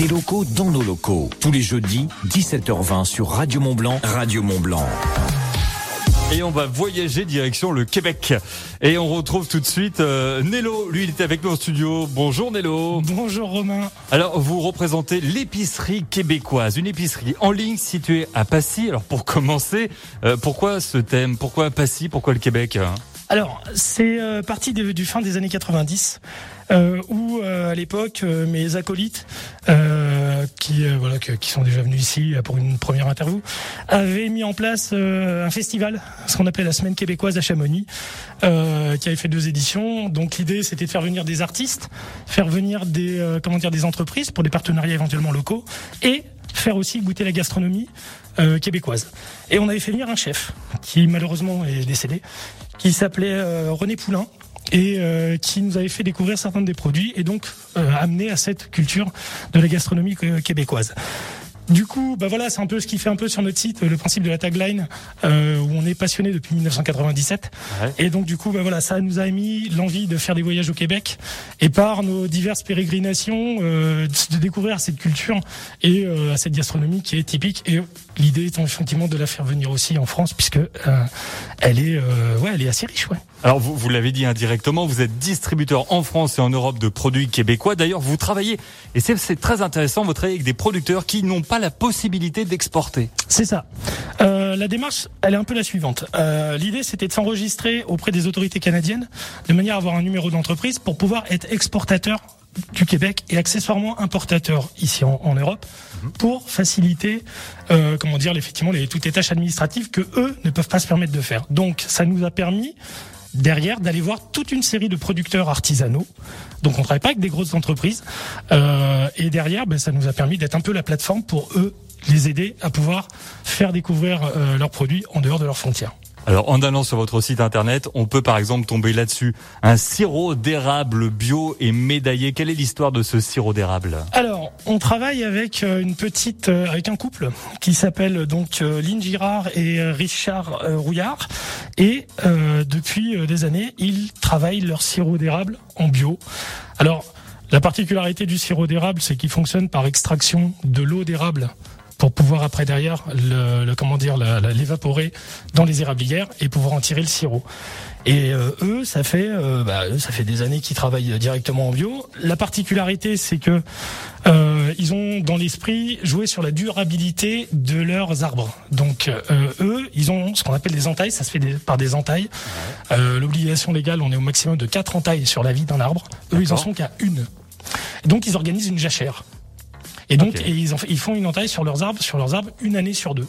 des locaux dans nos locaux. Tous les jeudis, 17h20 sur Radio Mont Blanc, Radio Mont Blanc. Et on va voyager direction le Québec. Et on retrouve tout de suite euh, Nello. Lui, il était avec nous au studio. Bonjour Nello. Bonjour Romain. Alors, vous représentez l'épicerie québécoise, une épicerie en ligne située à Passy. Alors, pour commencer, euh, pourquoi ce thème? Pourquoi Passy? Pourquoi le Québec Alors, c'est euh, parti de- du fin des années 90. Euh, où euh, à l'époque euh, mes acolytes euh, qui voilà qui sont déjà venus ici pour une première interview avaient mis en place un festival ce qu'on appelait la semaine québécoise à Chamonix qui avait fait deux éditions donc l'idée c'était de faire venir des artistes faire venir des comment dire des entreprises pour des partenariats éventuellement locaux et faire aussi goûter la gastronomie euh, québécoise et on avait fait venir un chef qui malheureusement est décédé qui s'appelait euh, René Poulain et euh, qui nous avait fait découvrir certains des produits et donc amené à cette culture de la gastronomie québécoise. Du coup, bah voilà, c'est un peu ce qui fait un peu sur notre site le principe de la tagline euh, où on est passionné depuis 1997. Ouais. Et donc du coup, bah voilà, ça nous a émis l'envie de faire des voyages au Québec et par nos diverses pérégrinations euh, de découvrir cette culture et euh, cette gastronomie qui est typique. Et l'idée étant effectivement de la faire venir aussi en France puisque euh, elle est, euh, ouais, elle est assez riche, ouais. Alors, vous, vous l'avez dit indirectement, vous êtes distributeur en France et en Europe de produits québécois. D'ailleurs, vous travaillez, et c'est- c'est très intéressant, vous travaillez avec des producteurs qui n'ont pas la possibilité d'exporter. C'est ça. Euh, la démarche, elle est un peu la suivante. Euh, L'idée, c'était de s'enregistrer auprès des autorités canadiennes, de manière à avoir un numéro d'entreprise pour pouvoir être exportateur du Québec et accessoirement importateur ici en, en Europe pour faciliter, euh, comment dire, effectivement, les, toutes les tâches administratives que eux ne peuvent pas se permettre de faire. Donc, ça nous a permis derrière d'aller voir toute une série de producteurs artisanaux. Donc on travaille pas avec des grosses entreprises. Euh, et derrière, ben, ça nous a permis d'être un peu la plateforme pour eux les aider à pouvoir faire découvrir euh, leurs produits en dehors de leurs frontières. Alors, en allant sur votre site internet, on peut par exemple tomber là-dessus. Un sirop d'érable bio et médaillé. Quelle est l'histoire de ce sirop d'érable? Alors, on travaille avec euh, une petite, euh, avec un couple qui s'appelle donc euh, Lynn Girard et Richard Rouillard, et depuis des années, ils travaillent leur sirop d'érable en bio. Alors, la particularité du sirop d'érable, c'est qu'il fonctionne par extraction de l'eau d'érable pour pouvoir après derrière le, le- comment dire l'évaporer dans les érablières et pouvoir en tirer le sirop. Et euh, eux, ça fait euh, bah, ça fait des années qu'ils travaillent directement en bio. La particularité, c'est que euh, ils ont dans l'esprit joué sur la durabilité de leurs arbres. Donc euh, eux, ils ont ce qu'on appelle des entailles. Ça se fait des- par des entailles. Euh, L'obligation légale, on est au maximum de quatre entailles sur la vie d'un arbre. Eux, ils en sont qu'à une. Donc ils organisent une jachère. Et donc et ils font une entaille sur leurs arbres, sur leurs arbres une année sur deux.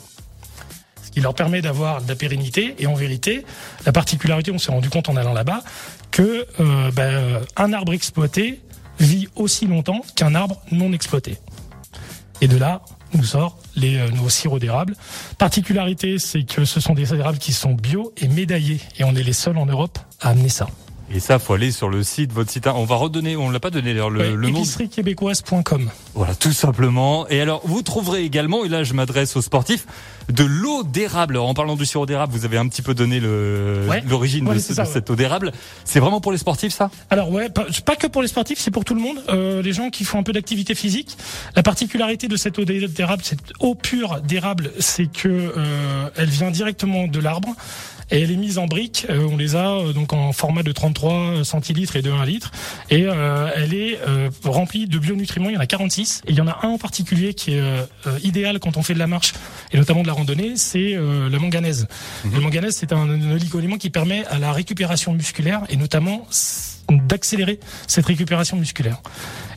Ce qui leur permet d'avoir de la pérennité. Et en vérité, la particularité, on s'est rendu compte en allant là-bas, que euh, ben, euh, un arbre exploité vit aussi longtemps qu'un arbre non exploité. Et de là, nous sort les, euh, nos sirops d'érable. Particularité, c'est que ce sont des érables qui sont bio et médaillés. Et on est les seuls en Europe à amener ça. Et ça, faut aller sur le site, votre site. On va redonner, on l'a pas donné d'ailleurs, le, Ouais, le nom. épiceriequébécoise.com. Voilà, tout simplement. Et alors, vous trouverez également, et là je m'adresse aux sportifs, de l'eau d'érable. En parlant du sirop d'érable, vous avez un petit peu donné Ouais. l'origine Ouais, de, c'est ce- ça, de ouais. cette eau d'érable. C'est vraiment pour les sportifs, ça? Alors ouais, pas, pas que pour les sportifs, c'est pour tout le monde. Euh, les gens qui font un peu d'activité physique. La particularité de cette eau d'érable, cette eau pure d'érable, c'est que euh, elle vient directement de l'arbre. Et elle est mise en briques. Euh, on les a euh, donc en format de 33 centilitres et de 1 litre. Et euh, elle est euh, remplie de bionutriments. Il y en a 46. Et il y en a un en particulier qui est idéal quand on fait de la marche et notamment de la randonnée. C'est euh, la manganèse. Le manganèse, c'est un, oligo-élément qui permet à la récupération musculaire et notamment d'accélérer cette récupération musculaire.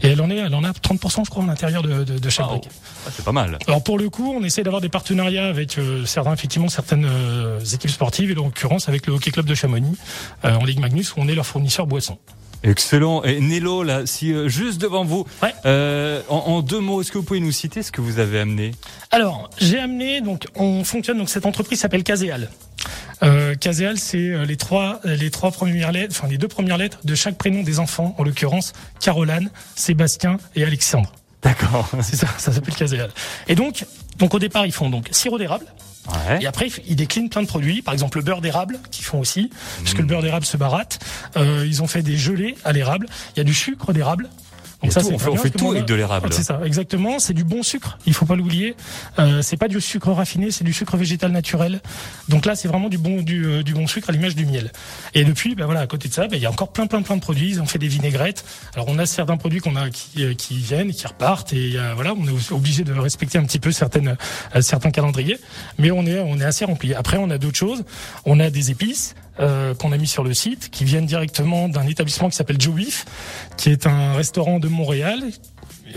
Et elle en est, elle en a 30% je crois à l'intérieur de, de, de chaque Wow. brique. Ah, C'est pas mal. Alors pour le coup, on essaie d'avoir des partenariats avec euh, certains, effectivement, certaines euh, équipes sportives et en l'occurrence avec le Hockey Club de Chamonix euh, en Ligue Magnus où on est leur fournisseur boisson. Excellent. Et Nello, là, si euh, juste devant vous, Ouais. euh, en, en deux mots, est-ce que vous pouvez nous citer ce que vous avez amené? Alors, j'ai amené donc on fonctionne donc cette entreprise s'appelle Caséal. Euh, Caséal, c'est euh, les trois les trois premières lettres, enfin les deux premières lettres de chaque prénom des enfants, en l'occurrence Caroline, Sébastien et Alexandre. D'accord. C'est ça, ça s'appelle Caséal. Et donc donc au départ ils font donc sirop d'érable Ouais. et après ils déclinent plein de produits, par exemple le beurre d'érable qu'ils font aussi, puisque le beurre d'érable se baratte. Euh, ils ont fait des gelées à l'érable. Il y a du sucre d'érable. Ça, on fait, on fait tout avec de l'érable. C'est ça, exactement. C'est du bon sucre. Il faut pas l'oublier. Euh, c'est pas du sucre raffiné, c'est du sucre végétal naturel. Donc là, c'est vraiment du bon du, euh, du bon sucre à l'image du miel. Et depuis, ben voilà, à côté de ça, ben, il y a encore plein plein plein de produits. Ils ont fait des vinaigrettes. Alors on a certains produits qu'on a qui, euh, qui viennent, qui repartent, et euh, voilà, on est obligé de respecter un petit peu certaines certains calendriers. Mais on est on est assez rempli. Après, on a d'autres choses. On a des épices. Euh, qu'on a mis sur le site, qui viennent directement d'un établissement qui s'appelle Joe Beef, qui est un restaurant de Montréal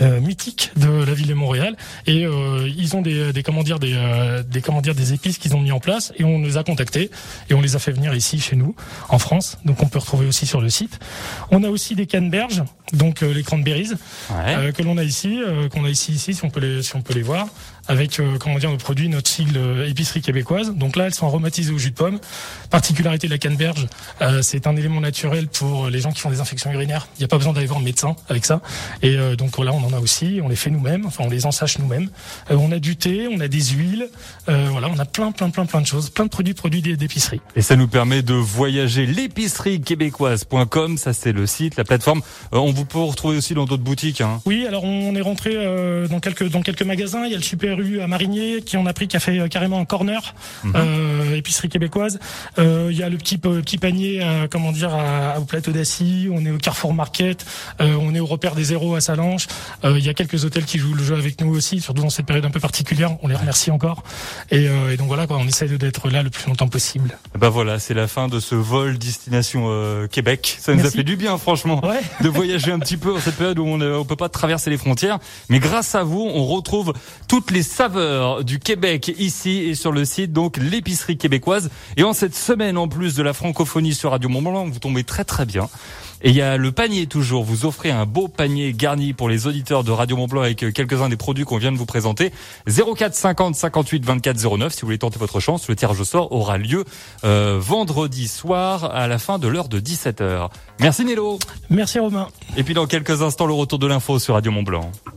euh, mythique de la ville de Montréal. Et euh, ils ont des, des comment dire des, euh, des comment dire des épices qu'ils ont mis en place et on les a contactés et on les a fait venir ici chez nous en France. Donc on peut retrouver aussi sur le site. On a aussi des canneberges donc les cranberries ouais. que l'on a ici qu'on a ici ici si on peut les si on peut les voir avec comment dire nos produits notre sigle épicerie québécoise donc là elles sont aromatisées au jus de pomme particularité de la canneberge c'est un élément naturel pour les gens qui font des infections urinaires il n'y a pas besoin d'aller voir un médecin avec ça et donc là on en a aussi, on les fait nous-mêmes, enfin on les ensache nous-mêmes. Euh, on a du thé, on a des huiles, euh, voilà, on a plein plein plein plein de choses, plein de produits produits d'épicerie. Et ça nous permet de voyager l'épicerie québécoise.com, ça c'est le site, la plateforme. Euh, on vous peut retrouver aussi dans d'autres boutiques. Hein. Oui, alors on est rentré euh, dans quelques dans quelques magasins. Il y a le Super U à Marigné qui en a pris, qui a fait euh, carrément un corner mhm. euh, épicerie québécoise. il y a le petit petit panier, comment dire, à, au plateau d'Assis. On est au Carrefour Market. on est au repère des zéros à Salange. Euh, il y a quelques hôtels qui jouent le jeu avec nous aussi, surtout dans cette période un peu particulière. On les remercie encore. Et, euh, et donc voilà, quoi, on essaie d'être là le plus longtemps possible. Ben voilà, c'est la fin de ce vol destination euh, Québec. Ça nous a fait du bien, franchement, ouais. de voyager un petit peu en cette période où on ne peut pas traverser les frontières. Mais grâce à vous, on retrouve toutes les saveurs du Québec ici et sur le site, donc l'épicerie québécoise. Et en cette semaine, en plus de la francophonie sur Radio Mont-Blanc, vous tombez très très bien. Et il y a le panier toujours. Vous offrez un beau panier garni pour les auditeurs de Radio Montblanc avec euh, quelques-uns des produits qu'on vient de vous présenter. 04 50 58 24 09 si vous voulez tenter votre chance. Le tirage au sort aura lieu euh, vendredi soir à la fin de l'heure de 17h. Merci Nélo. Merci Romain. Et puis dans quelques instants le retour de l'info sur Radio Montblanc.